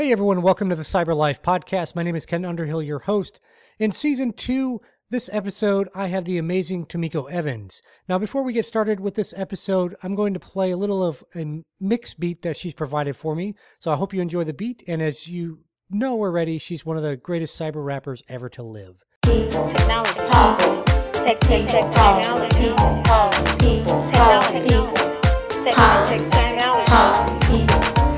Hey everyone, welcome to the Cyber Life podcast. My name is Ken Underhill, your host. In season two, this episode, I have the amazing Tomiko Evans. Now, before we get started with this episode, I'm going to play a little of a mix beat that she's provided for me. So I hope you enjoy the beat. And as you know already, she's one of the greatest cyber rappers ever to live. People, technology, pause, tech, tech, tech, pause, people, pause, people, pause, people, pause, technology, pause, people, technology, people,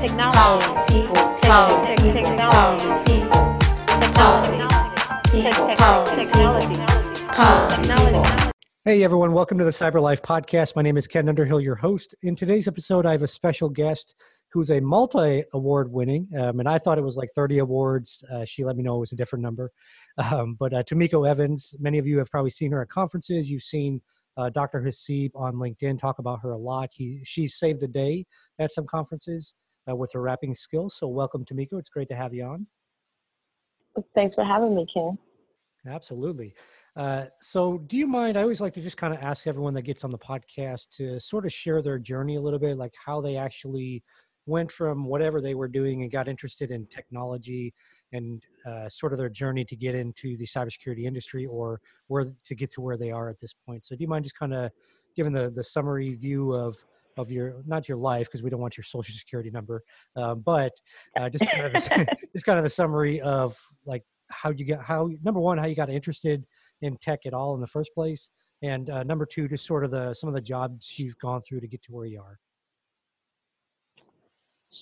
Hey everyone, welcome to the Cyber Life podcast. My name is Ken Underhill, your host. In today's episode, I have a special guest who's a multi award winning, um, and I thought it was like 30 awards. Uh, she let me know it was a different number. Um, but uh, Tomiko Evans, many of you have probably seen her at conferences. You've seen uh, Dr. Hasib on LinkedIn talk about her a lot. He, she saved the day at some conferences uh, with her rapping skills. So, welcome, Tomiko. It's great to have you on. Thanks for having me, Ken. Absolutely. Uh, so, do you mind? I always like to just kind of ask everyone that gets on the podcast to sort of share their journey a little bit, like how they actually went from whatever they were doing and got interested in technology and uh, sort of their journey to get into the cybersecurity industry or where to get to where they are at this point. So, do you mind just kind of giving the the summary view of of your not your life because we don't want your social security number, uh, but uh, just kind of the, just kind of the summary of like how you get how number one how you got interested in tech at all in the first place, and uh, number two just sort of the some of the jobs you've gone through to get to where you are.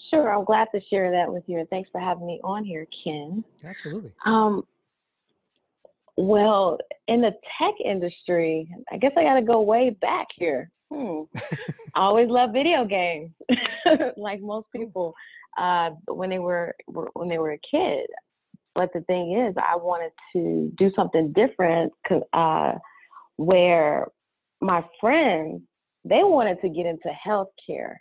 Sure, I'm glad to share that with you, and thanks for having me on here, Ken. Absolutely. Um, well, in the tech industry, I guess I got to go way back here. Hmm. I always loved video games, like most people, uh, when they were when they were a kid. But the thing is, I wanted to do something different, uh, where my friends they wanted to get into healthcare,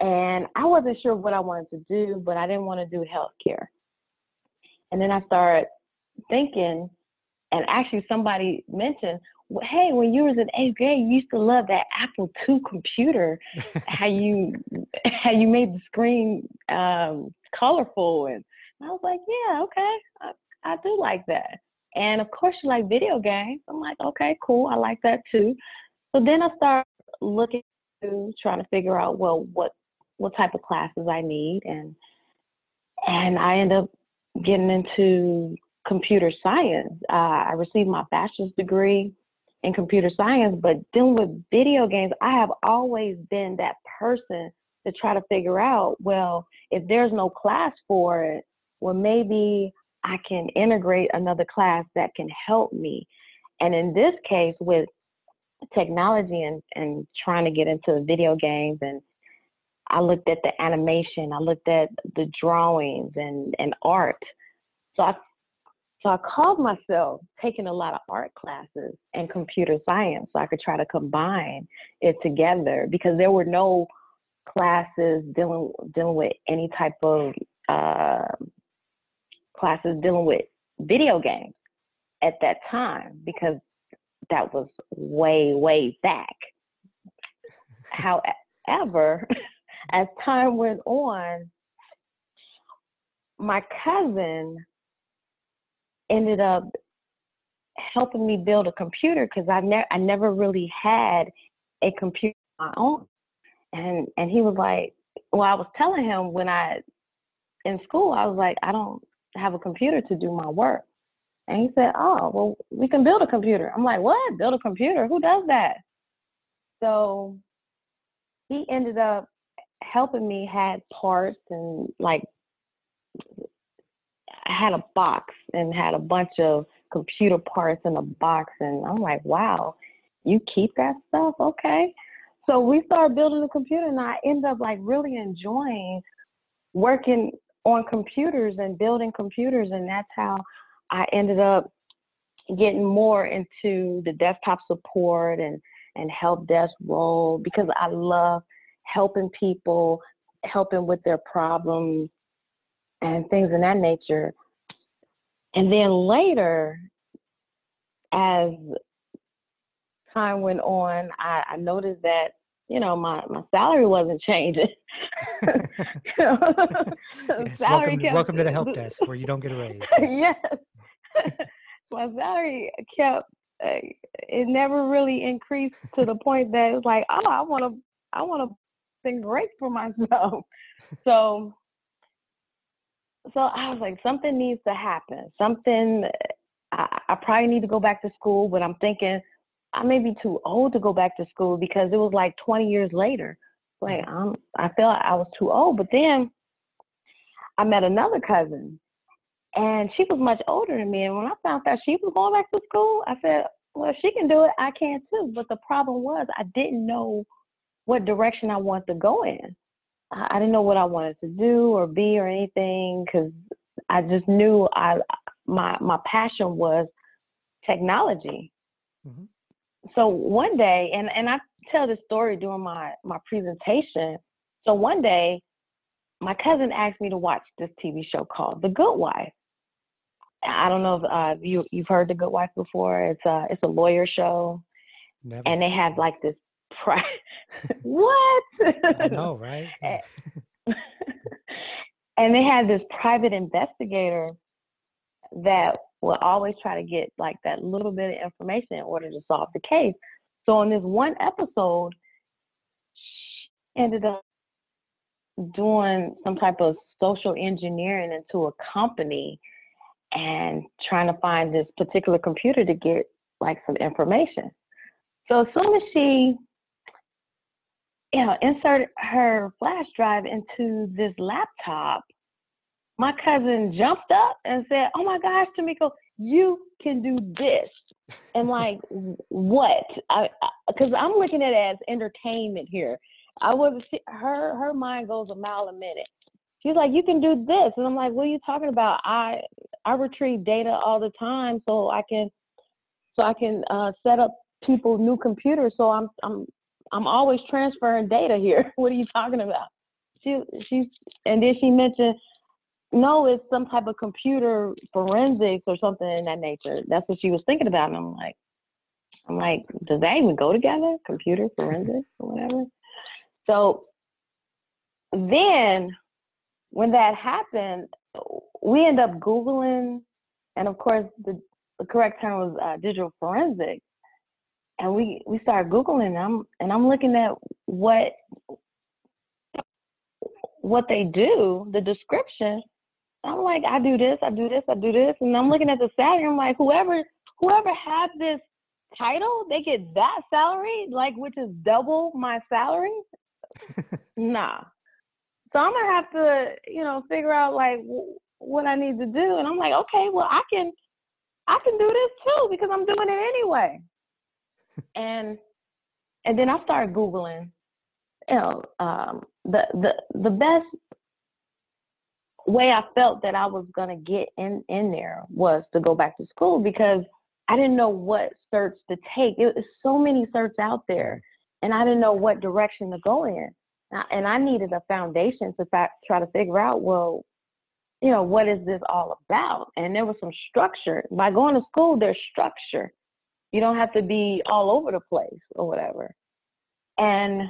and I wasn't sure what I wanted to do, but I didn't want to do healthcare. And then I started thinking, and actually somebody mentioned, hey, when you was in eighth grade, you used to love that Apple II computer, how you how you made the screen um, colorful, and I was like, yeah, okay, I, I do like that. And of course, you like video games. I'm like, okay, cool, I like that too. So then I start looking to trying to figure out, well, what what type of classes I need, and and I end up getting into computer science. Uh, I received my bachelor's degree in computer science, but dealing with video games, I have always been that person to try to figure out, well, if there's no class for it, well, maybe I can integrate another class that can help me. And in this case, with technology and, and trying to get into video games and I looked at the animation, I looked at the drawings and, and art. So I so I called myself taking a lot of art classes and computer science so I could try to combine it together because there were no classes dealing dealing with any type of uh, classes dealing with video games at that time because that was way way back. However, as time went on, my cousin ended up helping me build a computer because I never I never really had a computer of my own. And and he was like, well, I was telling him when I in school, I was like, I don't have a computer to do my work. And he said, Oh, well, we can build a computer. I'm like, What? Build a computer? Who does that? So he ended up helping me had parts and like I had a box and had a bunch of computer parts in a box and I'm like, wow, you keep that stuff? Okay. So we started building a computer and I ended up like really enjoying working on computers and building computers and that's how I ended up getting more into the desktop support and and help desk role because I love helping people, helping with their problems and things in that nature. And then later, as time went on, I, I noticed that you know, my my salary wasn't changing. yes, salary welcome, kept, welcome to the help desk where you don't get a raise. yes, my salary kept. Uh, it never really increased to the point that it's like, oh, I want to, I want to think great for myself. so, so I was like, something needs to happen. Something. I, I probably need to go back to school, but I'm thinking I may be too old to go back to school because it was like 20 years later. Like mm. I'm, I felt I was too old. But then I met another cousin, and she was much older than me. And when I found out she was going back to school, I said, "Well, if she can do it, I can too." But the problem was I didn't know what direction I wanted to go in. I, didn't know what I wanted to do or be or anything because I just knew I my my passion was technology. Mhm. So one day, and and I tell this story during my my presentation. So one day, my cousin asked me to watch this TV show called The Good Wife. I don't know if uh, you you've heard The Good Wife before. It's a it's a lawyer show, Never. and they have like this pri- what? I know, right? And they had this private investigator that will always try to get like that little bit of information in order to solve the case. So in this one episode, she ended up doing some type of social engineering into a company and trying to find this particular computer to get like some information. So as soon as she you know, inserted her flash drive into this laptop, my cousin jumped up and said, "Oh my gosh, Tamiko, you can do this." And like, what? I because I'm looking at it as entertainment here. I was her her mind goes a mile a minute. She's like, "You can do this," and I'm like, "What are you talking about?" I I retrieve data all the time, so I can so I can uh, set up people new computers. So I'm I'm I'm always transferring data here. what are you talking about? She she and then she mentioned no, it's some type of computer forensics or something in that nature. That's what she was thinking about. And I'm like, I'm like, does that even go together? Computer forensics or whatever. So then when that happened, we end up Googling, and of course the, the correct term was uh, digital forensics. And we, we started Googling and I'm and I'm looking at what what they do, the description, I'm like, I do this, I do this, I do this, and I'm looking at the salary. I'm like, whoever whoever has this title, they get that salary, like which is double my salary. nah. So I'm gonna have to, you know, figure out like w- what I need to do. And I'm like, okay, well, I can, I can do this too because I'm doing it anyway. And and then I started googling, you know, um, the the the best way I felt that I was gonna get in in there was to go back to school because I didn't know what search to take. It was so many searches out there, and I didn't know what direction to go in. And I needed a foundation to try to figure out, well, you know, what is this all about? And there was some structure. By going to school, there's structure. You don't have to be all over the place or whatever. And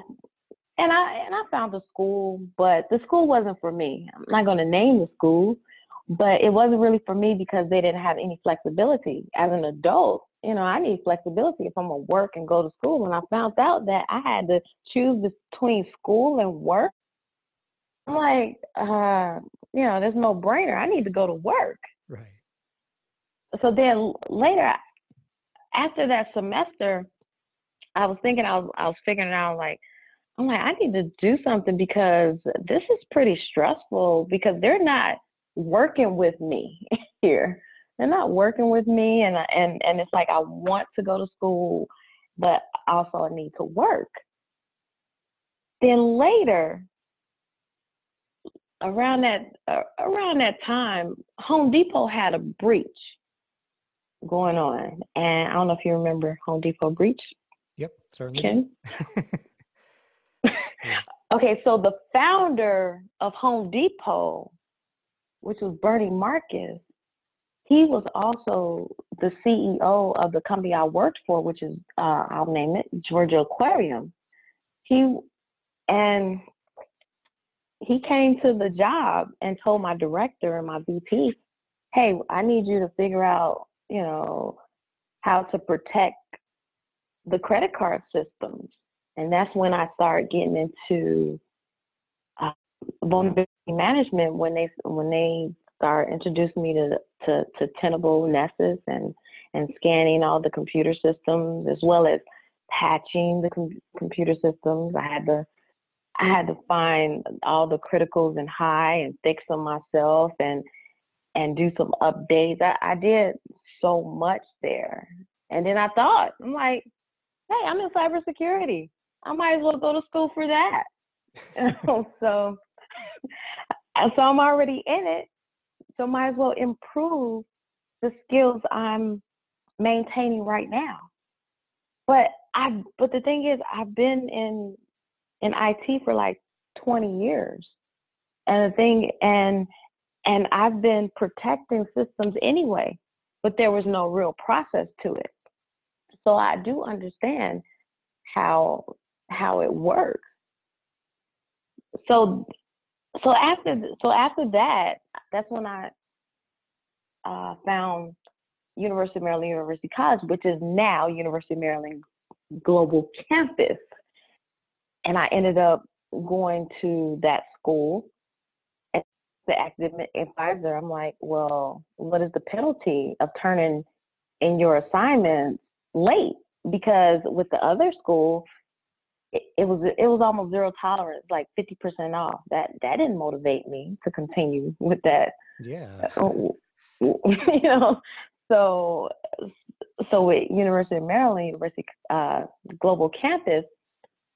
and I and I found a school, but the school wasn't for me. I'm not going to name the school, but it wasn't really for me because they didn't have any flexibility. As an adult, you know, I need flexibility if I'm gonna work and go to school. And I found out that I had to choose between school and work. I'm like, uh, you know, there's no brainer. I need to go to work. Right. So then later, after that semester, I was thinking, I was, I was figuring out like, I'm like, I need to do something because this is pretty stressful because they're not working with me here. They're not working with me and and and it's like I want to go to school, but also I need to work. Then later, around that uh, around that time, Home Depot had a breach going on, and I don't know if you remember Home Depot breach. Yep, certainly. Ken? okay, so the founder of Home Depot, which was Bernie Marcus, he was also the CEO of the company I worked for, which is uh, I'll name it Georgia Aquarium. he and he came to the job and told my director and my VP, "Hey, I need you to figure out, you know, how to protect the credit card systems." And that's when I started getting into uh, vulnerability management when they when they started introducing me to to, to Tenable, Nessus, and and scanning all the computer systems as well as patching the com- computer systems. I had to I had to find all the criticals and high and fix them myself and and do some updates. I, I did so much there. And then I thought, I'm like, hey, I'm in cybersecurity. I might as well go to school for that. so uh, so I'm already in it. So might as well improve the skills I'm maintaining right now. But I but the thing is I've been in in IT for like 20 years. And the thing and and I've been protecting systems anyway, but there was no real process to it. So I do understand how how it works. So so after so after that, that's when I uh, found University of Maryland University College, which is now University of Maryland Global Campus. And I ended up going to that school. The academic advisor, I'm like, well, what is the penalty of turning in your assignments late? Because with the other school, it, it was it was almost zero tolerance, like 50% off. That that didn't motivate me to continue with that. Yeah. you know, so so with University of Maryland, University uh, Global Campus,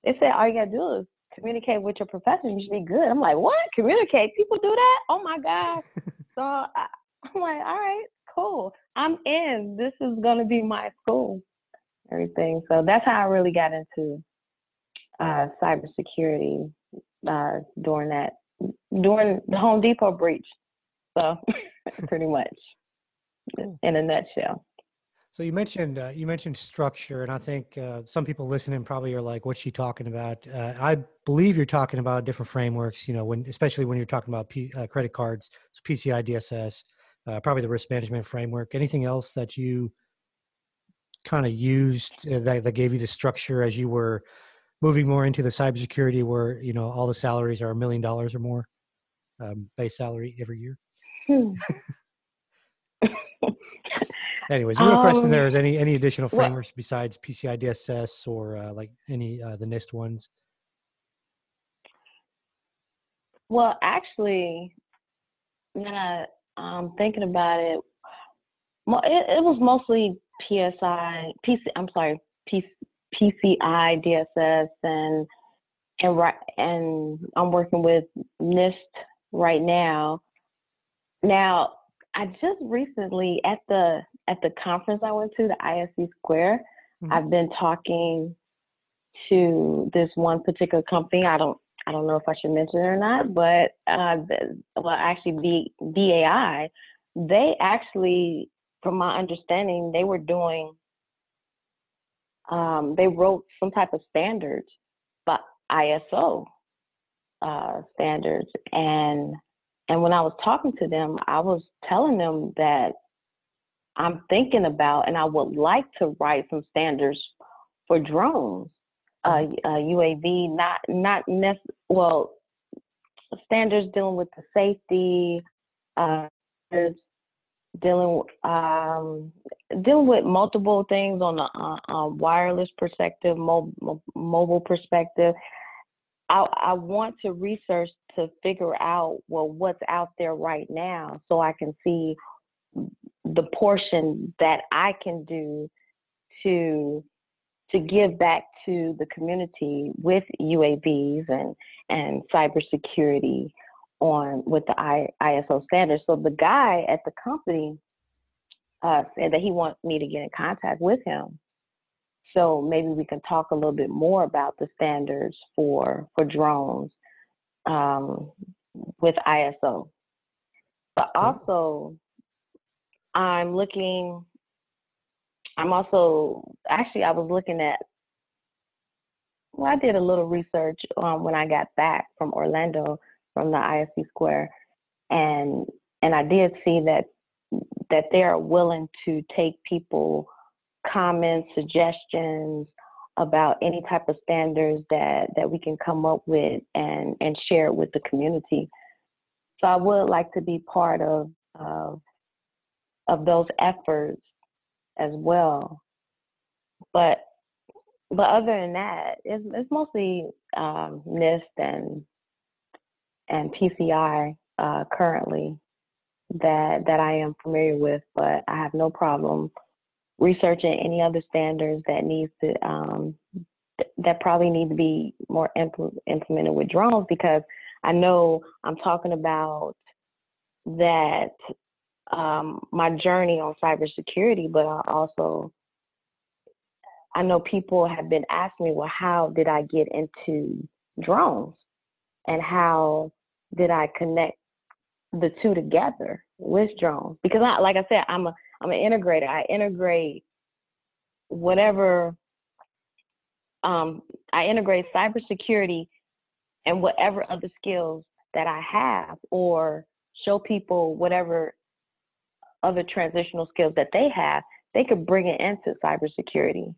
they said all you gotta do is communicate with your professor. You should be good. I'm like, what? Communicate? People do that? Oh my god! so I, I'm like, all right, cool. I'm in. This is gonna be my school. Everything. So that's how I really got into uh, cybersecurity uh, during that during the Home Depot breach. So pretty much in a nutshell. So you mentioned uh, you mentioned structure, and I think uh, some people listening probably are like, "What's she talking about?" Uh, I believe you're talking about different frameworks. You know, when especially when you're talking about P, uh, credit cards, so PCI DSS, uh, probably the risk management framework. Anything else that you kind of used uh, that, that gave you the structure as you were moving more into the cybersecurity, where you know all the salaries are a million dollars or more um, base salary every year? Hmm. Anyways, real um, question there is any any additional frameworks well, besides PCI DSS or uh, like any uh, the NIST ones? Well, actually, when I um thinking about it, it, it was mostly PSI, PC. I'm sorry, PC, PCI DSS and and right and I'm working with NIST right now. Now I just recently at the at the conference I went to, the ISC Square, mm-hmm. I've been talking to this one particular company. I don't I don't know if I should mention it or not, but uh, the, well, actually, B, BAI, they actually, from my understanding, they were doing, um, they wrote some type of standards, but ISO uh, standards, and and when I was talking to them, I was telling them that I'm thinking about and I would like to write some standards for drones, uh, mm-hmm. uh, UAV, not not nec- well standards dealing with the safety, uh, dealing um, dealing with multiple things on a, a, a wireless perspective, mo- mobile perspective. I, I want to research to figure out well what's out there right now so I can see the portion that I can do to to give back to the community with UAVs and and cybersecurity on with the I, ISO standards. So the guy at the company uh, said that he wants me to get in contact with him so maybe we can talk a little bit more about the standards for for drones um, with ISO. But also, I'm looking. I'm also actually I was looking at well, I did a little research um, when I got back from Orlando from the ISC Square, and and I did see that that they are willing to take people comments, suggestions about any type of standards that that we can come up with and and share with the community. So I would like to be part of of, of those efforts as well. But but other than that, it's, it's mostly um, NIST and and PCI uh, currently that that I am familiar with, but I have no problem researching any other standards that needs to um, th- that probably need to be more impl- implemented with drones because I know I'm talking about that um, my journey on cybersecurity, but I also I know people have been asking me, well, how did I get into drones, and how did I connect the two together with drones? Because I, like I said, I'm a I'm an integrator. I integrate whatever um, I integrate cybersecurity and whatever other skills that I have, or show people whatever other transitional skills that they have, they could bring it into cybersecurity.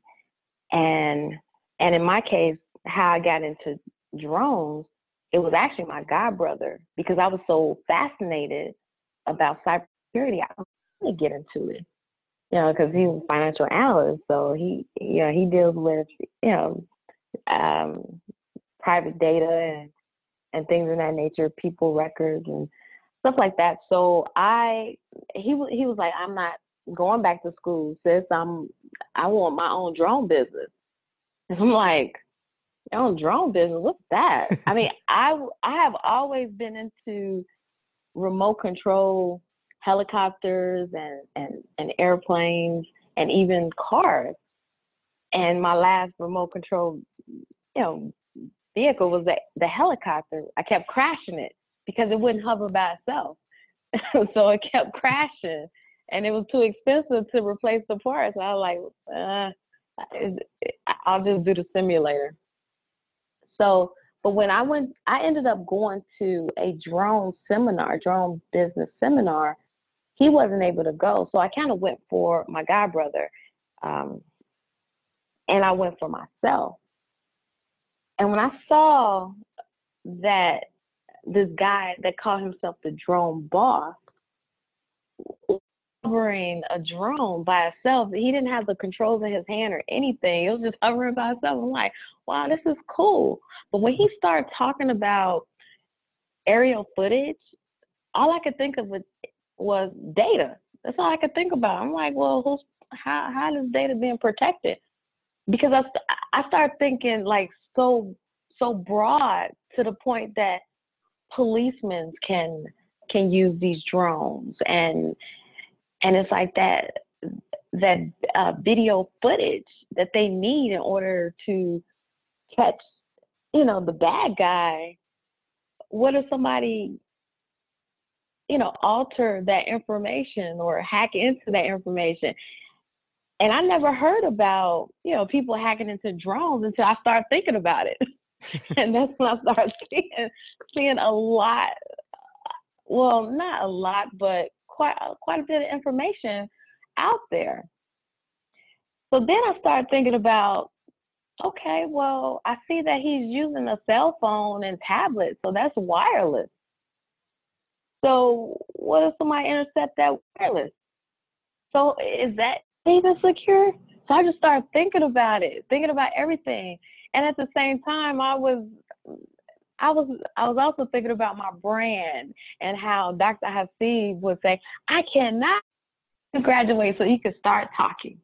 And and in my case, how I got into drones, it was actually my god brother because I was so fascinated about cybersecurity. I wanted to get into it, you know, because he's a financial analyst, so he, you know, he deals with, you know, um, private data and and things of that nature, people records and stuff like that. So I, he he was like, I'm not going back to school, sis. I'm, I want my own drone business. And I'm like, your own drone business? What's that? I mean, I I have always been into remote control helicopters and, and, and airplanes and even cars. And my last remote control, you know, vehicle was the, the helicopter. I kept crashing it because it wouldn't hover by itself. so it kept crashing and it was too expensive to replace the parts. I was like, uh, I'll just do the simulator. So, but when I went, I ended up going to a drone seminar, drone business seminar he wasn't able to go. So I kind of went for my guy brother. Um, and I went for myself. And when I saw that this guy that called himself the drone boss hovering a drone by itself, he didn't have the controls in his hand or anything. It was just hovering by itself. I'm like, wow, this is cool. But when he started talking about aerial footage, all I could think of was was data. That's all I could think about. I'm like, well, who's how how is data being protected? Because I I start thinking like so so broad to the point that policemen can can use these drones and and it's like that that uh, video footage that they need in order to catch you know the bad guy what if somebody you know, alter that information or hack into that information. And I never heard about, you know, people hacking into drones until I started thinking about it. and that's when I started seeing seeing a lot well, not a lot, but quite quite a bit of information out there. So then I started thinking about, okay, well, I see that he's using a cell phone and tablet, so that's wireless. So what if somebody intercept that wireless? So is that even secure? So I just started thinking about it, thinking about everything. And at the same time I was I was I was also thinking about my brand and how Dr. Hasib would say, I cannot graduate so you can start talking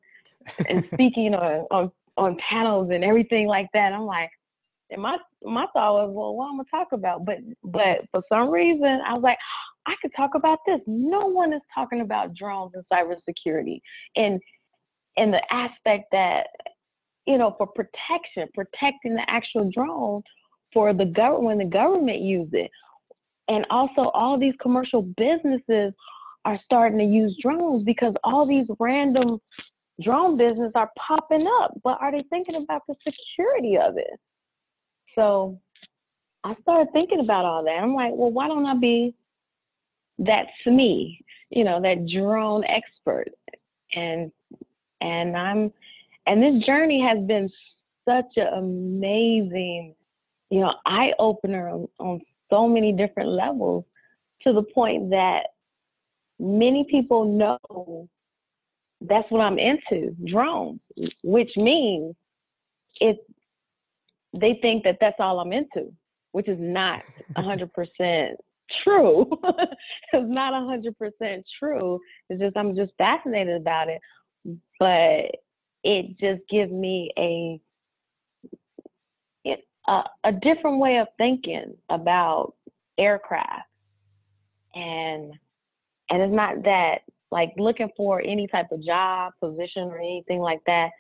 and speaking on, on on panels and everything like that. I'm like, and my my thought was, well, what I'm gonna talk about? But but for some reason, I was like, I could talk about this. No one is talking about drones and cybersecurity, and and the aspect that you know for protection, protecting the actual drone for the government when the government use it, and also all these commercial businesses are starting to use drones because all these random drone businesses are popping up. But are they thinking about the security of it? So I started thinking about all that. I'm like, well, why don't I be that SME, you know, that drone expert? And and I'm and this journey has been such an amazing, you know, eye opener on, on so many different levels to the point that many people know that's what I'm into, drones, which means it they think that that's all I'm into, which is not 100% true. it's not 100% true. It's just I'm just fascinated about it, but it just gives me a a, a different way of thinking about aircraft. And and it's not that like looking for any type of job position or anything like that.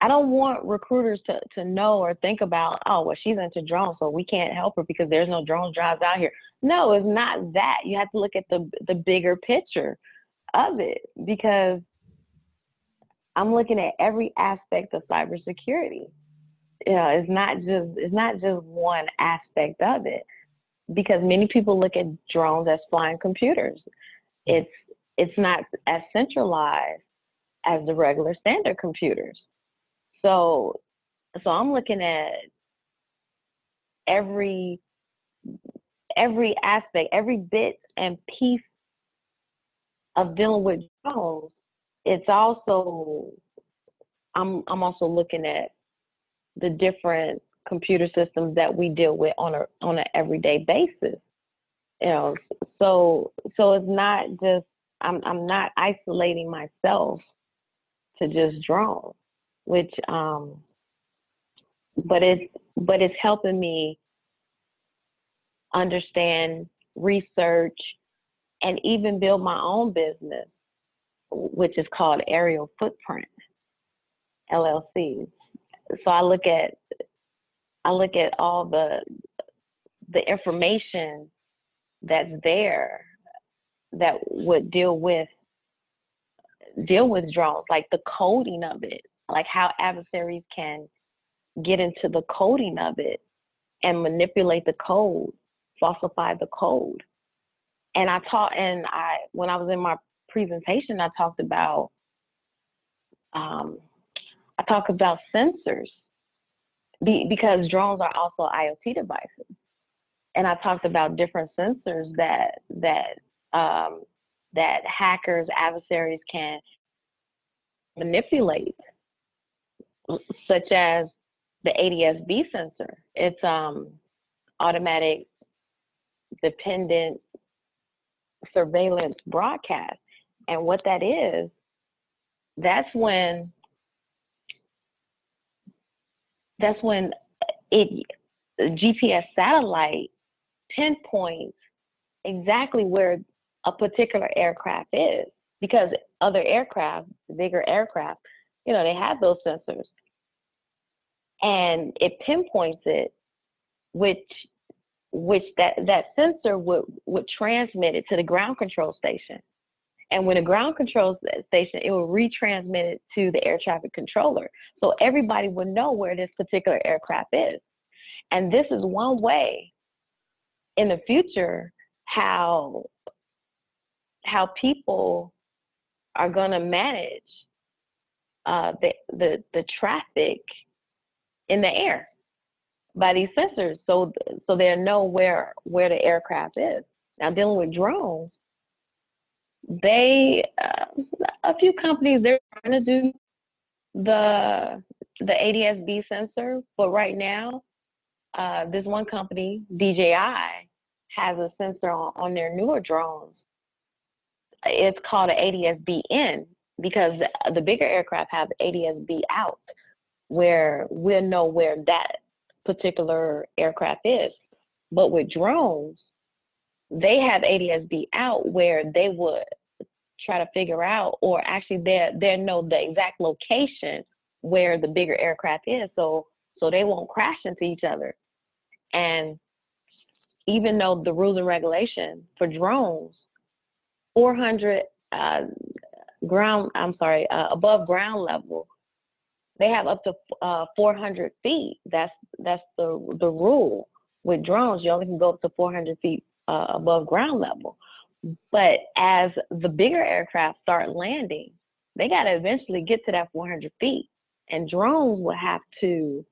I don't want recruiters to, to know or think about oh well she's into drones so we can't help her because there's no drone jobs out here. No it's not that. You have to look at the the bigger picture of it because i'm looking at every aspect of cybersecurity you know it's not just it's not just one aspect of it because many people look at drones as flying computers. It's it's not as centralized as the regular standard computers. So so I'm looking at every every aspect, every bit and piece of dealing with drones. It's also I'm I'm also looking at the different computer systems that we deal with on a on an everyday basis. You know, so so it's not just I'm I'm not isolating myself to just draw, which um but it's but it's helping me understand research and even build my own business which is called aerial footprint llc so i look at I look at all the the information that's there that would deal with deal with drones, like the coding of it, like how adversaries can get into the coding of it and manipulate the code, falsify the code. And I taught, and I when I was in my presentation, I talked about um, I talked about sensors be, because drones are also IoT devices. And I talked about different sensors that that um, that hackers, adversaries can manipulate, such as the ADS-B sensor. It's um, automatic dependent surveillance broadcast. And what that is, that's when that's when it GPS satellite pinpoints exactly where a particular aircraft is because other aircraft, bigger aircraft, you know, they have those sensors. And it pinpoints it, which which that, that sensor would, would transmit it to the ground control station. And when a ground control station, it will retransmit it to the air traffic controller. So everybody will know where this particular aircraft is. And this is one way in the future how how people are going to manage uh, the, the the traffic in the air by these sensors, so so they know where where the aircraft is. Now dealing with drones, they uh, a few companies they're trying to do the the ADS-B sensor, but right now, uh, this one company, DJI, has a sensor on, on their newer drones. It's called an ADS-B in because the, the bigger aircraft have ADS-B out, where we'll know where that particular aircraft is. But with drones, they have ADS-B out where they would try to figure out, or actually they they know the exact location where the bigger aircraft is, so so they won't crash into each other. And even though the rules and regulations for drones, 400 uh, ground, I'm sorry, uh, above ground level, they have up to uh, 400 feet. That's that's the the rule with drones. You only can go up to 400 feet uh, above ground level. But as the bigger aircraft start landing, they got to eventually get to that 400 feet, and drones will have to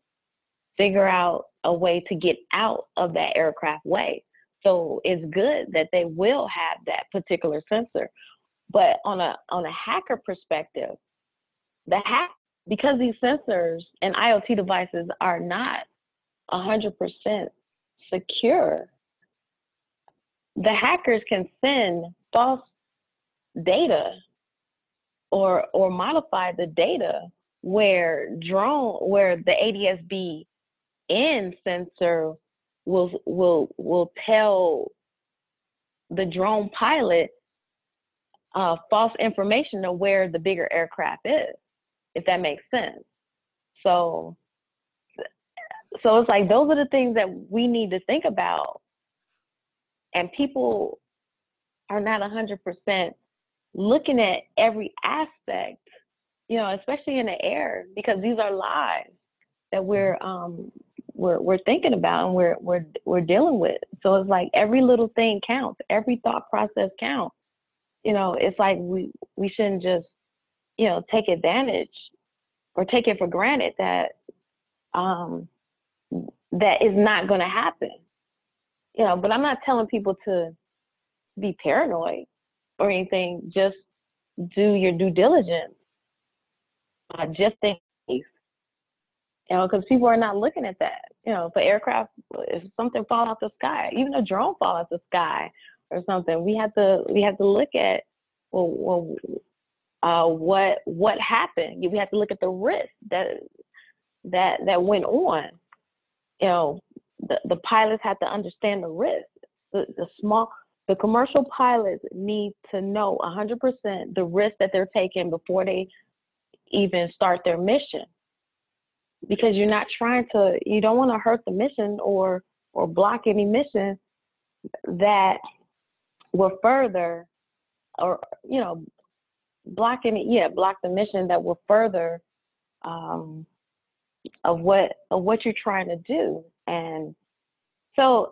figure out a way to get out of that aircraft way. So it's good that they will have that particular sensor. But on a on a hacker perspective, the hack because these sensors and IoT devices are not 100% secure, the hackers can send false data or or modify the data where drone where the ADSB in sensor will will will tell the drone pilot uh, false information of where the bigger aircraft is, if that makes sense. So, so it's like those are the things that we need to think about, and people are not hundred percent looking at every aspect, you know, especially in the air, because these are lives that we're um, we're we're thinking about and we're we're we're dealing with. So it's like every little thing counts, every thought process counts. You know, it's like we we shouldn't just you know take advantage or take it for granted that um that is not going to happen. You know, but I'm not telling people to be paranoid or anything. Just do your due diligence. Uh, just in case you know, because people are not looking at that. You know, if aircraft, if something fall out the sky, even a drone fall out the sky or something, we have to we have to look at well, well uh, what what happened. We have to look at the risk that that that went on. You know, the the pilots have to understand the risk. The the small the commercial pilots need to know 100% the risk that they're taking before they even start their mission because you're not trying to you don't want to hurt the mission or or block any mission that will further or you know block any yeah block the mission that will further um, of what of what you're trying to do and so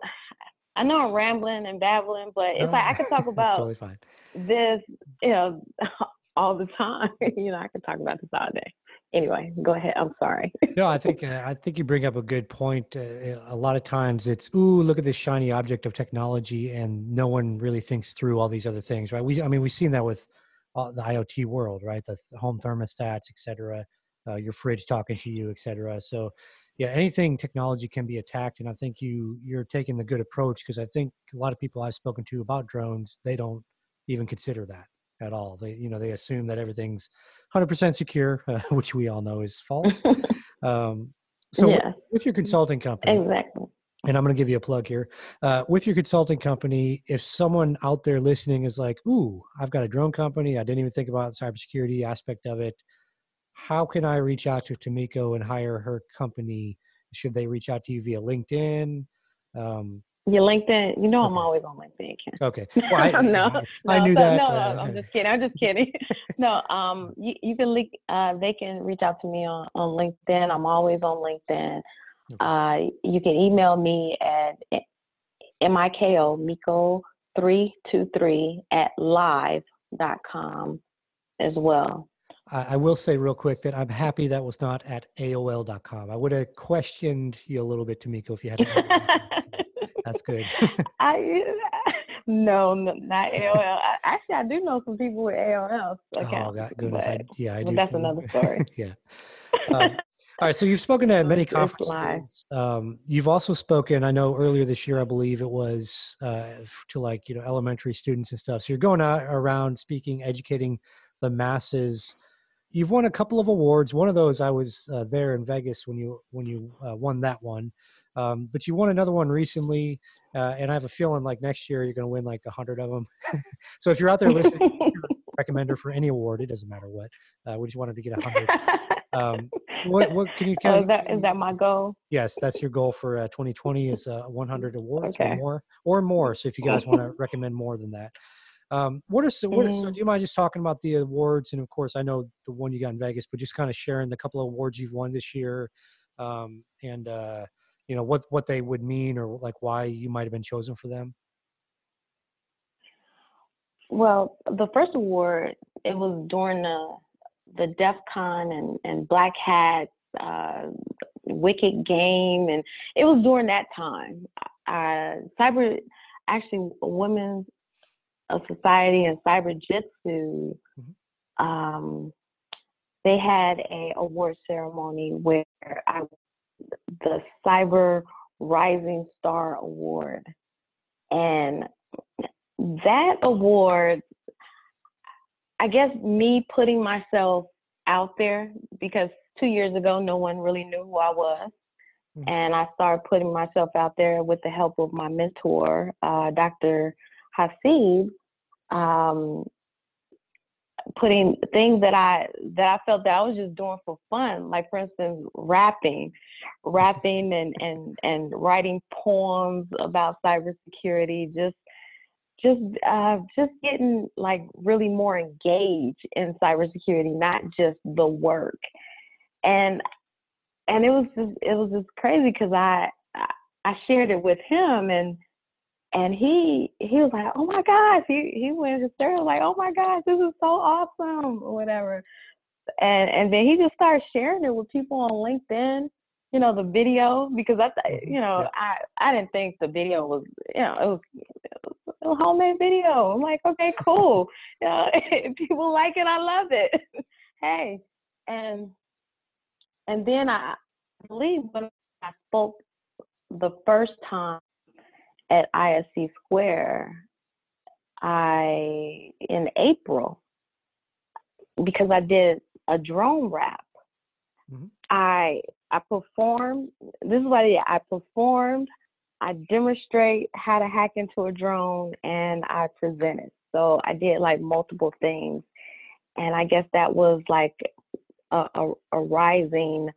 I know I'm rambling and babbling, but it's like I could talk about totally this, you know, all the time. you know, I could talk about this all day anyway, go ahead. I'm sorry. no, I think uh, I think you bring up a good point. Uh, a lot of times it's ooh, look at this shiny object of technology, and no one really thinks through all these other things, right? We, I mean, we've seen that with uh, the IoT world, right? The home thermostats, etc. Uh, your fridge talking to you, etc. So, yeah, anything technology can be attacked, and I think you you're taking the good approach because I think a lot of people I've spoken to about drones they don't even consider that at all. They you know they assume that everything's 100% secure, uh, which we all know is false. um, so yeah. with, with, your consulting company, exactly. And I'm going to give you a plug here. Uh, with your consulting company, if someone out there listening is like, "Ooh, I've got a drone company. I didn't even think about the cybersecurity aspect of it. How can I reach out to Tamiko and hire her company? Should they reach out to you via LinkedIn? Um, your LinkedIn, you know, I'm always on LinkedIn. Ken. Okay. Well, I, no, I, no, knew so, that. No, uh, I'm just kidding. I'm just kidding. no, um, you, you can link. Uh, they can reach out to me on on LinkedIn. I'm always on LinkedIn. Uh, you can email me at miko miko three two three at live dot com as well. I will say real quick that I'm happy that was not at AOL.com. I would have questioned you a little bit, Tomiko, if you had. That's good. I no, not AOL. I, actually, I do know some people with AOL accounts. Oh, goodness! I, yeah, I do. That's another story. yeah. Um, all right, so you've spoken at many conferences. Um, you've also spoken. I know earlier this year, I believe it was uh, to like you know elementary students and stuff. So you're going out around speaking, educating the masses. You've won a couple of awards. One of those, I was uh, there in Vegas when you when you uh, won that one. Um, but you won another one recently, uh, and I have a feeling like next year you're going to win like a hundred of them. so if you're out there listening, recommend her for any award. It doesn't matter what. Uh, we just wanted to get a hundred. Um, what, what can you? Kind oh, is that is that my goal? Yes, that's your goal for uh, 2020 is uh, 100 awards okay. or more or more. So if you guys want to recommend more than that. Um, what are so, what are, so? Mm. Do you mind just talking about the awards? And of course, I know the one you got in Vegas, but just kind of sharing the couple of awards you've won this year, um, and uh, you know what what they would mean or like why you might have been chosen for them. Well, the first award it was during the the DEF CON and, and Black Hat uh, Wicked Game, and it was during that time. Uh, cyber, actually, Women's of Society and Cyberjutsu, um, they had a award ceremony where I the Cyber Rising Star Award, and that award I guess me putting myself out there because two years ago no one really knew who I was. Mhm. And I started putting myself out there with the help of my mentor, uh, Dr. Hasib, um, putting things that I that I felt that I was just doing for fun, like for instance, rapping, rapping and and and writing poems about cybersecurity, just just uh, just getting like really more engaged in cybersecurity, not just the work. And and it was just it was just crazy because I I shared it with him and and he he was like, oh my gosh, he he went hysterical like, oh my gosh, this is so awesome or whatever. And and then he just started sharing it with people on LinkedIn you know the video because I th- uh, mm-hmm. you know Yeah. I I didn't think the video was you know it was, it was a homemade video. I'm like okay cool, you know, if people like it I love it. hey, and and then I believe when I spoke the first time at ISC Square, I in April because I did a drone rap. Mhm. I I performed. This is what I did. I performed. I demonstrate how to hack into a drone, and I presented. So I did like multiple things, and I guess that was like a, a, a rising,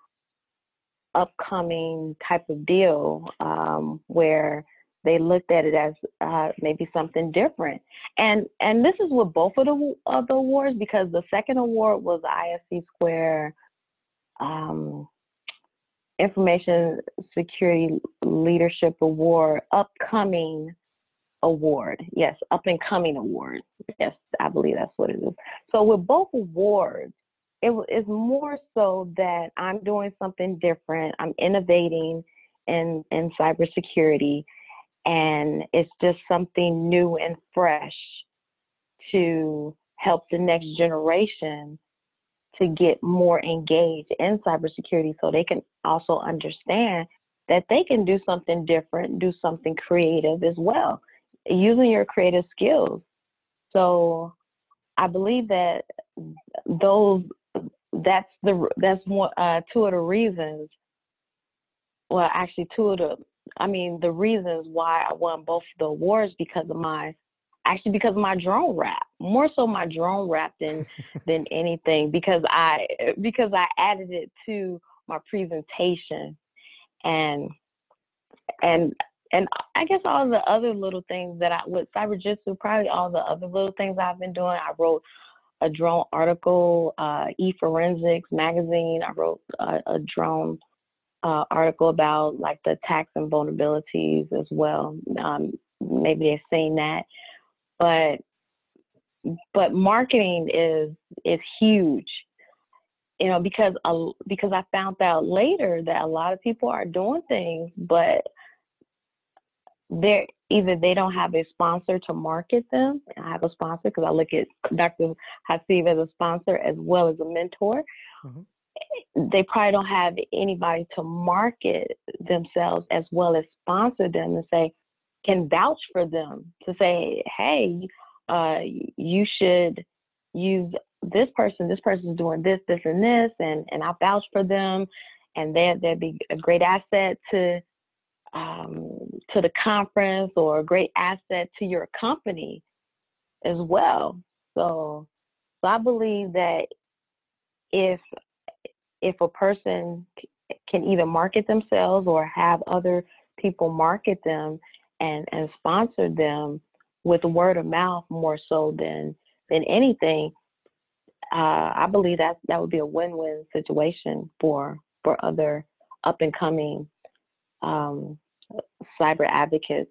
upcoming type of deal um, where they looked at it as uh, maybe something different. And and this is with both of the of the awards because the second award was the ISC Square um, Information Security Leadership Award, upcoming award. Yes, up and coming award. Yes, I believe that's what it is. So with both awards, it is more so that I'm doing something different. I'm innovating in in cybersecurity, and it's just something new and fresh to help the next generation to get more engaged in cybersecurity so they can also understand that they can do something different, do something creative as well, using your creative skills. So I believe that those that's the that's one uh, two of the reasons. Well, actually, two of the I mean the reasons why I won both the awards because of my actually because of my drone rap more so my drone rap than than anything because I because I added it to my presentation and and and I guess all the other little things that I with cyberjutsu probably all the other little things I've been doing. I wrote a drone article uh e forensics magazine. I wrote a, a drone uh, article about like the attacks and vulnerabilities as well. Um maybe they've seen that. But but marketing is is huge you know because because i found out later that a lot of people are doing things but they're either they don't have a sponsor to market them. I have a sponsor because i look at dr hasib as a sponsor as well as a mentor. Mhm. They probably don't have anybody to market themselves as well as sponsor them and say can vouch for them to say hey uh, you should use this person. This person's doing this, this, and this, and and I vouch for them, and they they'd be a great asset to um, to the conference or a great asset to your company as well. So, so I believe that if if a person can either market themselves or have other people market them and and sponsor them with word of mouth more so than than anything, uh, I believe that that would be a win-win situation for for other up and coming um, cyber advocates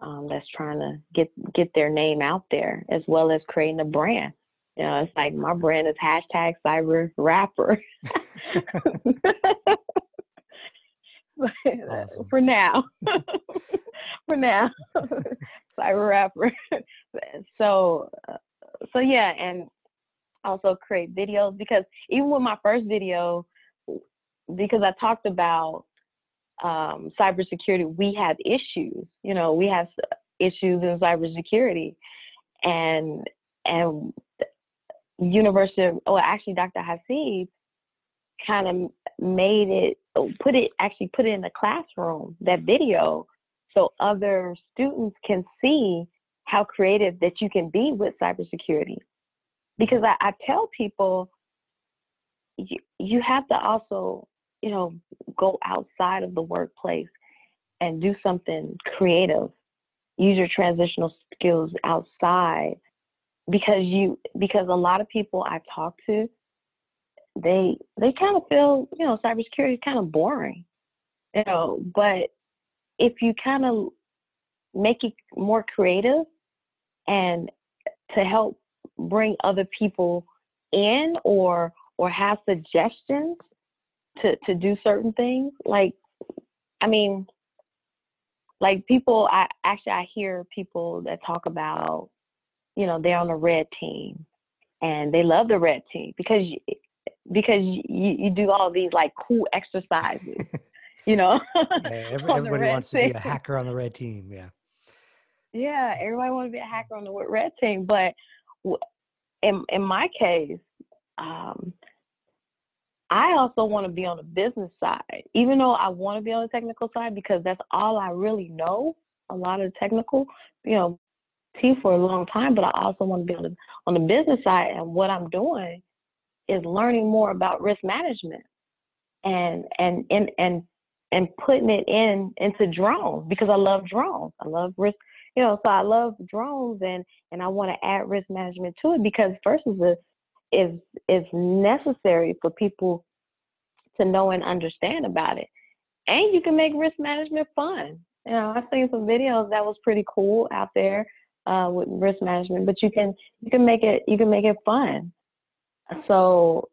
um, that's trying to get get their name out there, as well as creating a brand. You know, it's like my brand is hashtag cyber rapper. awesome. For now, for now, cyber rapper. so, uh, so yeah, and also create videos because even with my first video, because I talked about um, cybersecurity, we have issues. You know, we have issues in cybersecurity, and and University, of, well, actually, Dr. Hasib kind of made it, oh, put it, actually put it in the classroom that video, so other students can see how creative that you can be with cybersecurity. Because I, I tell people, you, you have to also you know, go outside of the workplace and do something creative. Use your transitional skills outside because you because a lot of people I talk to, they they kind of feel, you know, cybersecurity is kind of boring. You know, but if you kind of make it more creative and to help bring other people in or or have suggestions to to do certain things like i mean like people i actually i hear people that talk about you know they're on the red team and they love the red team because you, because you, you do all these like cool exercises you know yeah, every, everybody wants team. to be a hacker on the red team yeah yeah everybody wants to be a hacker on the red team but in in my case um I also want to be on the business side, even though I want to be on the technical side because that's all I really know. A lot of technical, you know, T for a long time, but I also want to be on the on the business side. And what I'm doing is learning more about risk management and and and and and putting it in into drones because I love drones. I love risk, you know, so I love drones and and I want to add risk management to it because first is a is is necessary for people to know and understand about it. And you can make risk management fun. You know, I've seen some videos that was pretty cool out there uh, with risk management, but you can you can make it you can make it fun. So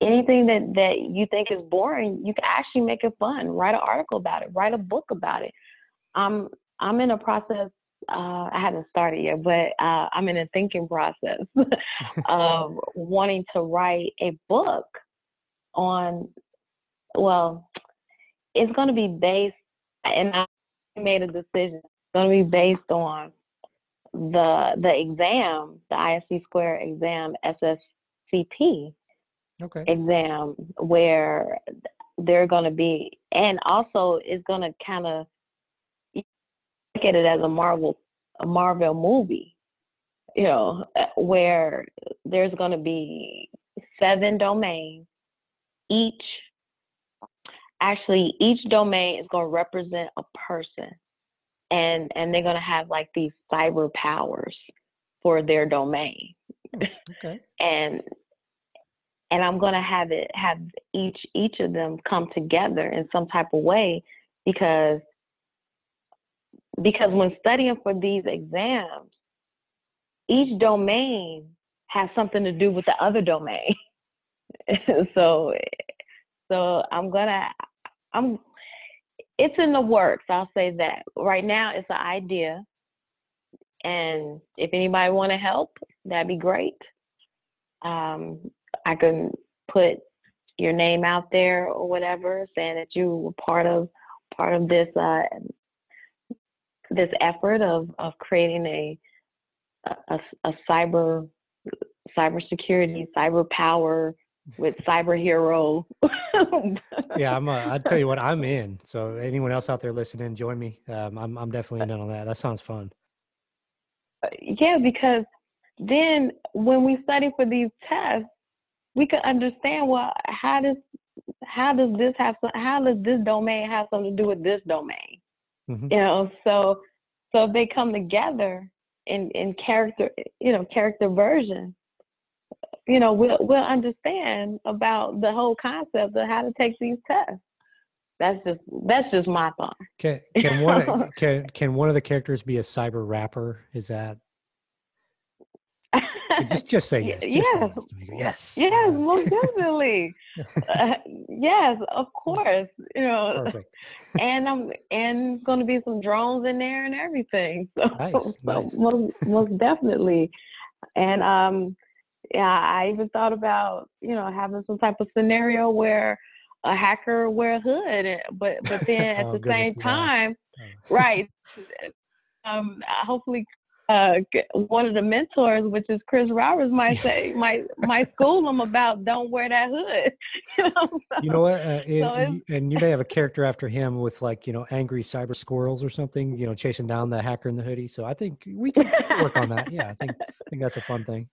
anything that that you think is boring, you can actually make it fun. Write an article about it. Write a book about it. I'm I'm in a process uh, I haven't started yet, but uh, I'm in a thinking process of wanting to write a book on, well, it's going to be based, and I made a decision. It's going to be based on the the exam, the ISC square exam, SSCP okay. exam, where they're going to be, and also it's going to kind of look at it as a Marvel a Marvel movie, you know, uh, where there's going to be seven domains. Each, actually, each domain is going to represent a person, and and they're going to have like these cyber powers for their domain. Okay. and and I'm going to have it have each each of them come together in some type of way because because when studying for these exams, each domain has something to do with the other domain. so, so I'm gonna, I'm, it's in the works. I'll say that. Right now, it's an idea, and if anybody want to help, that'd be great. Um, I can put your name out there or whatever, saying that you were part of part of this uh, this effort of of creating a a, a cyber cybersecurity, cyber power with cyber hero. yeah, I'm. A, I tell you what, I'm in. So anyone else out there listening, join me. Um, I'm I'm definitely in on that. That sounds fun. Uh, yeah, because then when we study for these tests, we can understand well how does how does this have how does this domain have something to do with this domain? Mm-hmm. You know, so so if they come together in in character, you know, character version, you know, we'll we'll understand about the whole concept of how to take these tests. That's just that's just my thought. Can can one can can one of the characters be a cyber rapper? Is that just just say yes. Just yes. Say yes. Yes, most definitely. uh, yes, of course. You know, Perfect. and I'm and going to be some drones in there and everything. So, Nice, so nice. most most definitely. And um, yeah, I even thought about you know having some type of scenario where a hacker wear a hood, but but then at Oh, the same time, Oh. right? Um, hopefully, uh, one of the mentors, which is Chris Roberts, might say, might might school them about don't wear that hood. you know, so, You know what? Uh, and, it's- you- and you may have a character after him with like you know angry cyber squirrels or something. You know, chasing down the hacker in the hoodie. So I think we can work on that. Yeah, I think I think that's a fun thing.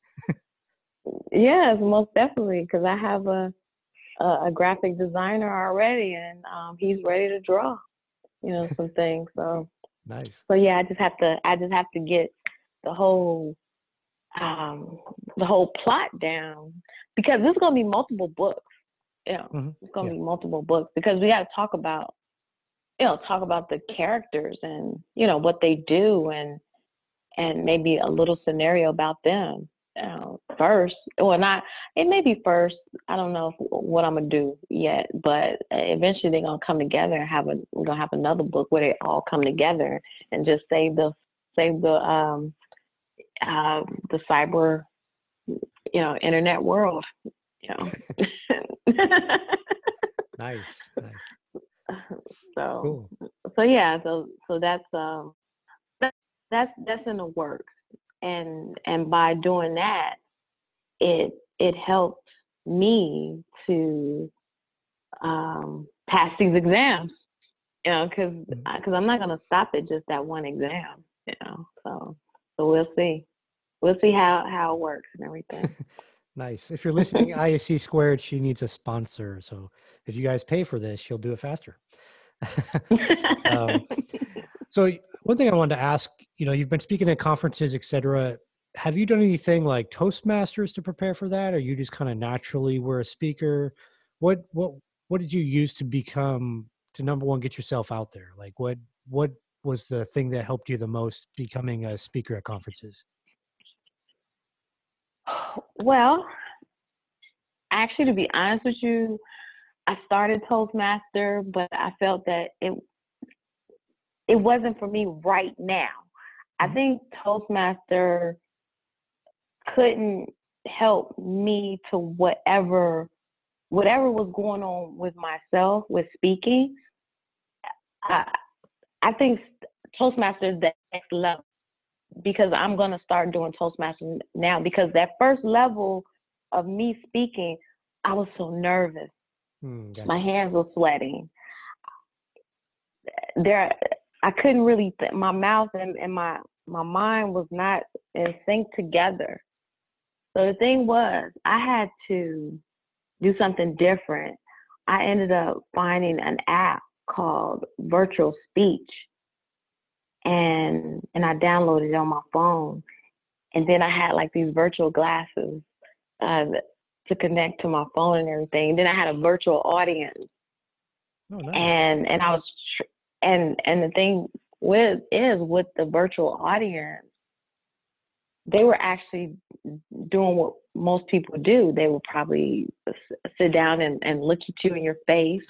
Yes, most definitely, because I have a, a a graphic designer already, and um, he's ready to draw. You know, some things. So Nice. so yeah, I just have to I just have to get the whole um the whole plot down because there's gonna be multiple books. You know, Mhm, it's gonna yeah. be multiple books because we gotta talk about you know, talk about the characters and, you know, what they do and and maybe a little scenario about them. Uh, first, well, not it may be first. I don't know if, what I'm gonna do yet, but eventually they're gonna come together and have a. We're gonna have another book where they all come together and just save the save the um uh, the cyber, you know, internet world. You know. Nice. Nice. so Cool. so yeah so so that's um that, that's that's in the works and and by doing that it it helps me to um pass these exams you know because because i'm not going to stop at just that one exam you know so so we'll see we'll see how how it works and everything Nice. If you're listening, ISC squared, she needs a sponsor. So if you guys pay for this, she'll do it faster. um, so one thing I wanted to ask, you know, you've been speaking at conferences, et cetera. Have you done anything like Toastmasters to prepare for that? Or you just kind of naturally were a speaker? What what what did you use to become to number one, get yourself out there? Like what what was the thing that helped you the most becoming a speaker at conferences? Well, actually, to be honest with you, I started Toastmaster, but I felt that it it wasn't for me right now. I Mhm. think Toastmaster couldn't help me to whatever whatever was going on with myself with speaking. I I think Toastmaster is the next level because I'm gonna start doing Toastmasters now because that first level of me speaking, I was so nervous. Hmm, gotcha. My hands were sweating. There, I couldn't really. Th- my mouth and, and my my mind was not in sync together. So the thing was, I had to do something different. I ended up finding an app called Virtual Speech, and and I downloaded it on my phone. And then I had like these virtual glasses uh, to connect to my phone and everything. Then I had a virtual audience Oh, nice. and and I was and and the thing with is with the virtual audience, they were actually doing what most people do. They would probably sit down and, and look at you in your face.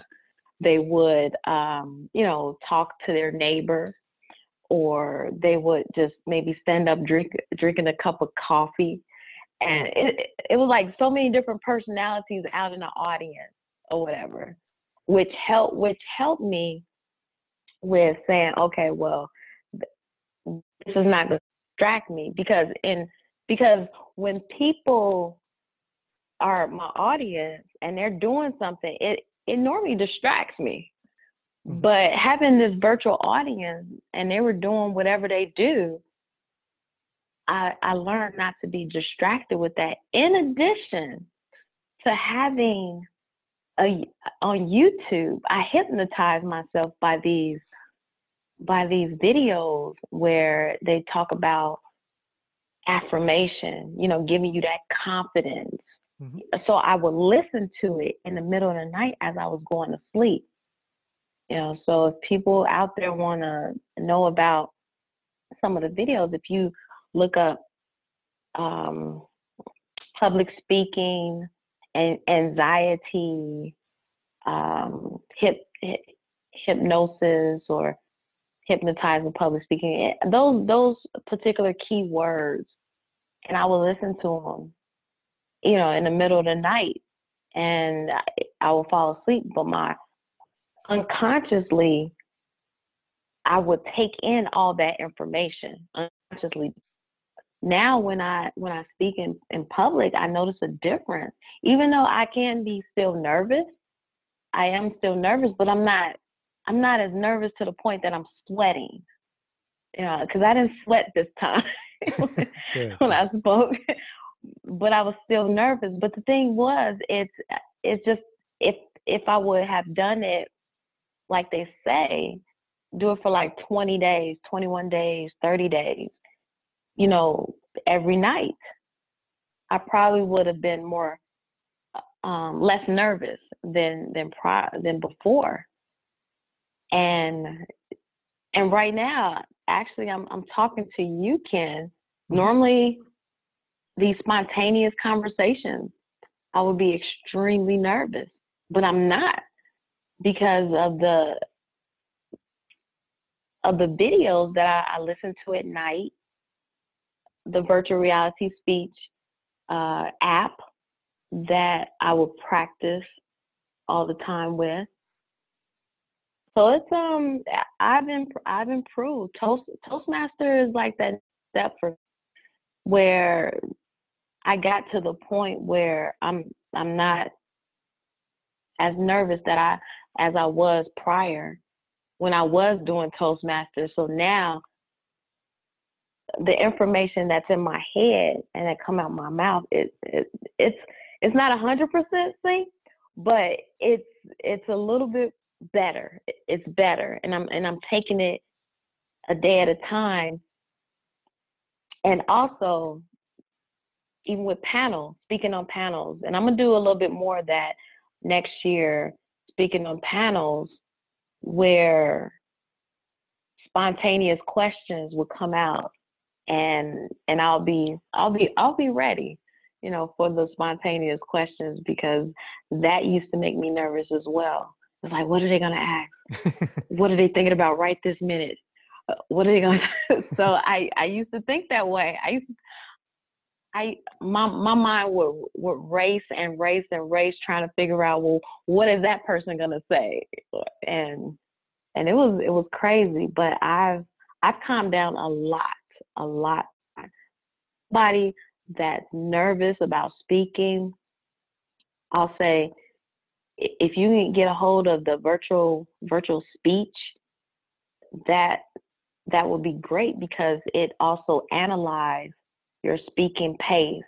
They would, um, you know, talk to their neighbor, or they would just maybe stand up, drink drinking a cup of coffee, and it it was like so many different personalities out in the audience or whatever which helped which helped me with saying, okay, well, this is not going to distract me because in because when people are my audience and they're doing something, it it normally distracts me. Mhm. But having this virtual audience and they were doing whatever they do, I I learned not to be distracted with that. In addition to having a, on YouTube, I hypnotized myself by these by these videos where they talk about affirmation, you know, giving you that confidence. Mm-hmm. So I would listen to it in the middle of the night as I was going to sleep. You know, so if people out there want to know about some of the videos, if you look up um, public speaking and anxiety, um, hip, hip, hypnosis, or hypnotizing public speaking, those those particular key words, and I will listen to them, you know, in the middle of the night, and I, I will fall asleep. But my unconsciously, I would take in all that information unconsciously. Now, when I when I speak in, in public, I notice a difference. Even though I can be still nervous, I am still nervous, but I'm not I'm not as nervous to the point that I'm sweating. Yeah, because I didn't sweat this time when I spoke, but I was still nervous. But the thing was, it's it's just if if I would have done it like they say, do it for like 20 days, 21 days, 30 days, you know, every night, I probably would have been more um, less nervous than than prior than before. And and right now, actually, I'm I'm talking to you, Ken. Mm-hmm. Normally, these spontaneous conversations, I would be extremely nervous, but I'm not because of the of the videos that I, I listen to at night, the virtual reality speech uh, app that I will practice all the time with. So it's um I've been I've improved. Toast Toastmaster is like that step for where I got to the point where I'm I'm not as nervous that I as I was prior when I was doing Toastmasters. So now the information that's in my head and that come out my mouth, it, it it's it's not a hundred percent sync, but it's it's a little bit better. It's better, and I'm and I'm taking it a day at a time. And also, even with panels, speaking on panels, and I'm gonna do a little bit more of that next year, speaking on panels where spontaneous questions would come out and and I'll be I'll be I'll be ready, you know, for the spontaneous questions because that used to make me nervous as well. It's like, what are they gonna ask? what are they thinking about right this minute? Uh, what are they gonna? so I I used to think that way. I used to, I my my mind would would race and race and race trying to figure out well what is that person gonna say and and it was it was crazy but I've I've calmed down a lot a lot. Somebody that's nervous about speaking, I'll say if you can get a hold of the virtual virtual speech, that that would be great because it also analyzes your speaking pace.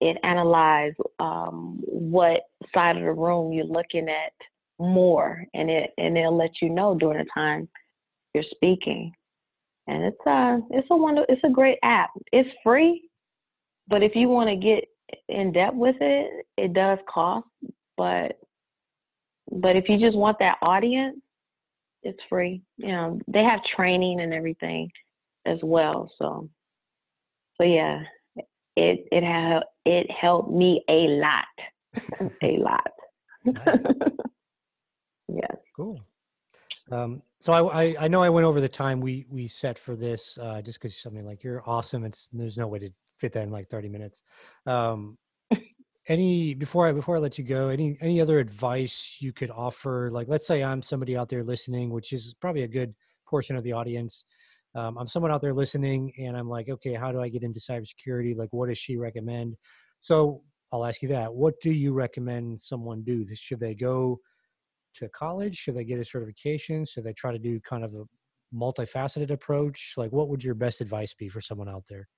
It analyzes um, what side of the room you're looking at more, and it and it'll let you know during the time you're speaking. And it's uh it's a wonder it's a great app. It's free, but if you want to get in depth with it, it does cost. But but if you just want that audience, it's free. You know, they have training and everything as well. So so yeah, it it had it helped me a lot, a lot. yes. Cool. Um, so I, I, I know I went over the time we we set for this uh, just because something like you're awesome. It's there's no way to fit that in like 30 minutes. Um, any before I before I let you go, any any other advice you could offer? Like, let's say I'm somebody out there listening, which is probably a good portion of the audience um, I'm someone out there listening and I'm like, okay, how do I get into cybersecurity? Like, what does she recommend? So I'll ask you that. What do you recommend someone do? Should they go to college? Should they get a certification? Should they try to do kind of a multifaceted approach? Like, what would your best advice be for someone out there?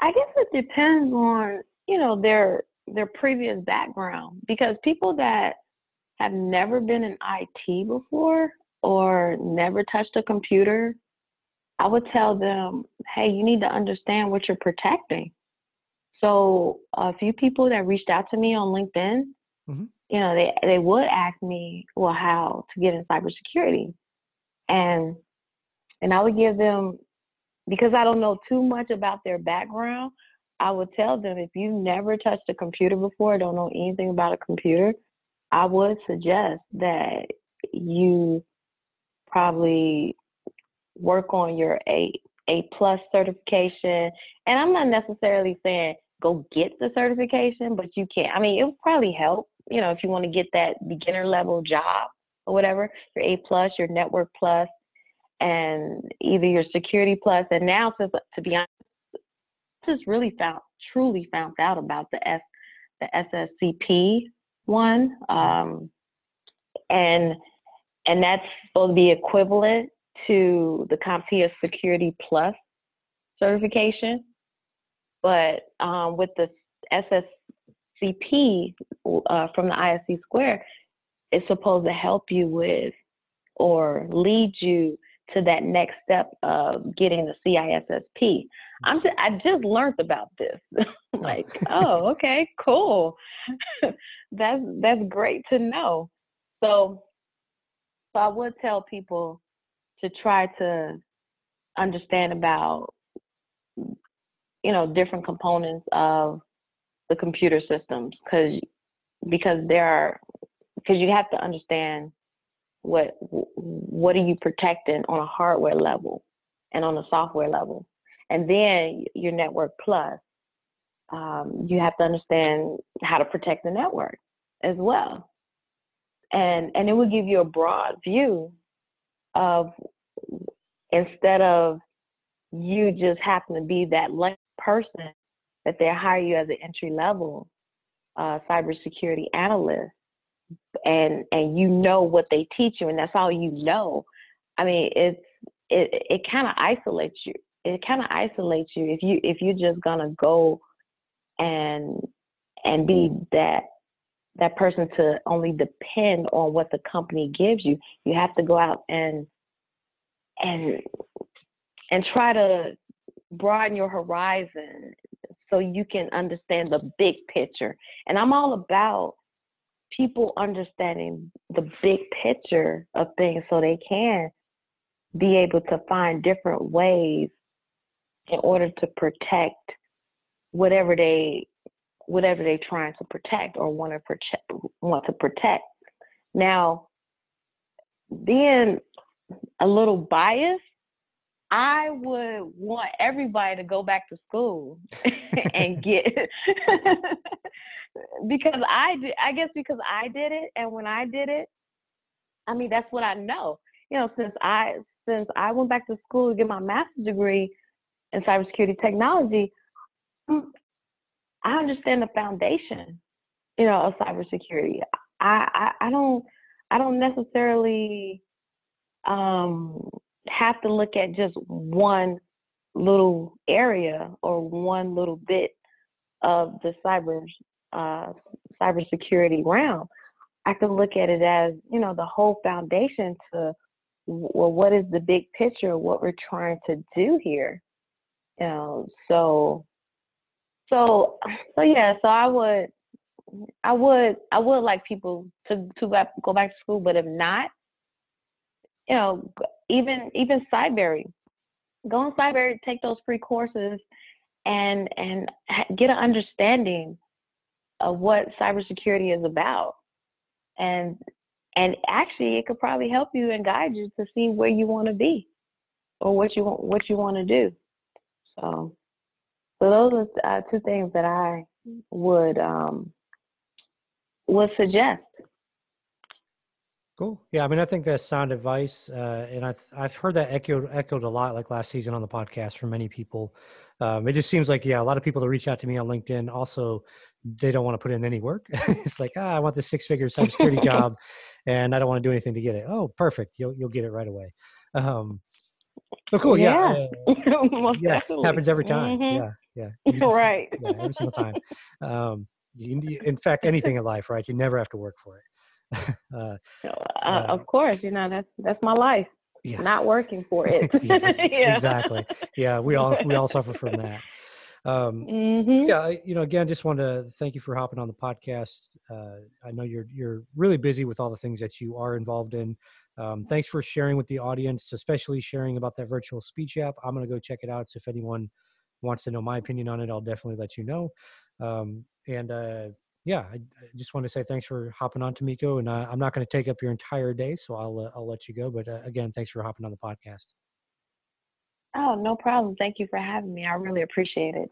I guess it depends on you know their their previous background because people that have never been in IT before, or never touched a computer, I would tell them, hey, you need to understand what you're protecting. So a few people that reached out to me on LinkedIn, mm-hmm. you know, they they would ask me, well, how to get in cybersecurity, and and I would give them because I don't know too much about their background. I would tell them if you've never touched a computer before, don't know anything about a computer, I would suggest that you probably work on your A A plus certification. And I'm not necessarily saying go get the certification, but you can. I mean, it would probably help, you know, if you want to get that beginner level job or whatever, your A plus, your network plus, and either your security. And now, since to be honest, just really found truly found out about the S the SSCP one, um, and and that's supposed to be equivalent to the CompTIA Security Plus certification. But um, with the SSCP uh, from the ISC Square, it's supposed to help you with or lead you to that next step of getting the CISSP. I'm just, I just learned about this. Oh. like, oh, okay, cool. that's that's great to know. So, so I would tell people to try to understand about you know different components of the computer systems because because there are because you have to understand what what are you protecting on a hardware level and on a software level? And then your network plus um, you have to understand how to protect the network as well. And and it will give you a broad view of instead of you just happen to be that person that they hire you as an entry level uh, cybersecurity analyst and and you know what they teach you and that's all you know. I mean it's it it kind of isolates you. It kind of isolates you if you if you're just gonna go and and be mm-hmm. that that person to only depend on what the company gives you. You have to go out and and and try to broaden your horizon so you can understand the big picture. And i'm all about people understanding the big picture of things so they can be able to find different ways in order to protect whatever they whatever they're trying to protect or want to protect want to protect. Now, being a little biased, I would want everybody to go back to school and get because I did, I guess because I did it and when I did it, I mean that's what I know. You know, since I since I went back to school to get my master's degree in cybersecurity technology, mm, I understand the foundation, you know, of cybersecurity. I, I, I don't I don't necessarily um, have to look at just one little area or one little bit of the cyber uh, cybersecurity realm. I can look at it as you know the whole foundation to well, what is the big picture? What we're trying to do here. You know, so so, so yeah, so I would, I would, I would like people to to go back to school, but if not, you know, even even Cybrary, go on Cybrary, take those free courses, and and get an understanding of what cybersecurity is about, and and actually, it could probably help you and guide you to see where you want to be, or what you want what you want to do. So. So those are uh, two things that I would um, would suggest. Cool. Yeah, I mean, I think that's sound advice, uh, and I've I've heard that echoed echoed a lot, like last season on the podcast from many people. Um, it just seems like yeah, a lot of people that reach out to me on LinkedIn also they don't want to put in any work. it's like ah, I want this six figure cybersecurity job, and I don't want to do anything to get it. Oh, perfect, you'll you'll get it right away. Um, so cool. Yeah, yeah, uh, yeah happens every time. Mm-hmm. Yeah, yeah. Just, right. Yeah, every single time. Um, you, in fact, anything in life, right? You never have to work for it. uh, uh, uh, of course, you know that's that's my life. yeah. Not working for it. Yeah, yeah. exactly. Yeah, we all we all suffer from that. Um, hmm yeah, you know, again, just want to thank you for hopping on the podcast. Uh, I know you're you're really busy with all the things that you are involved in. Um, thanks for sharing with the audience, especially sharing about that virtual speech app. I'm gonna go check it out. So if anyone wants to know my opinion on it, I'll definitely let you know. Um, and uh, yeah, I, I just want to say thanks for hopping on, Tamiko. And uh, I'm not going to take up your entire day, so I'll uh, I'll let you go. But uh, again, thanks for hopping on the podcast. Oh, no problem. Thank you for having me. I really appreciate it.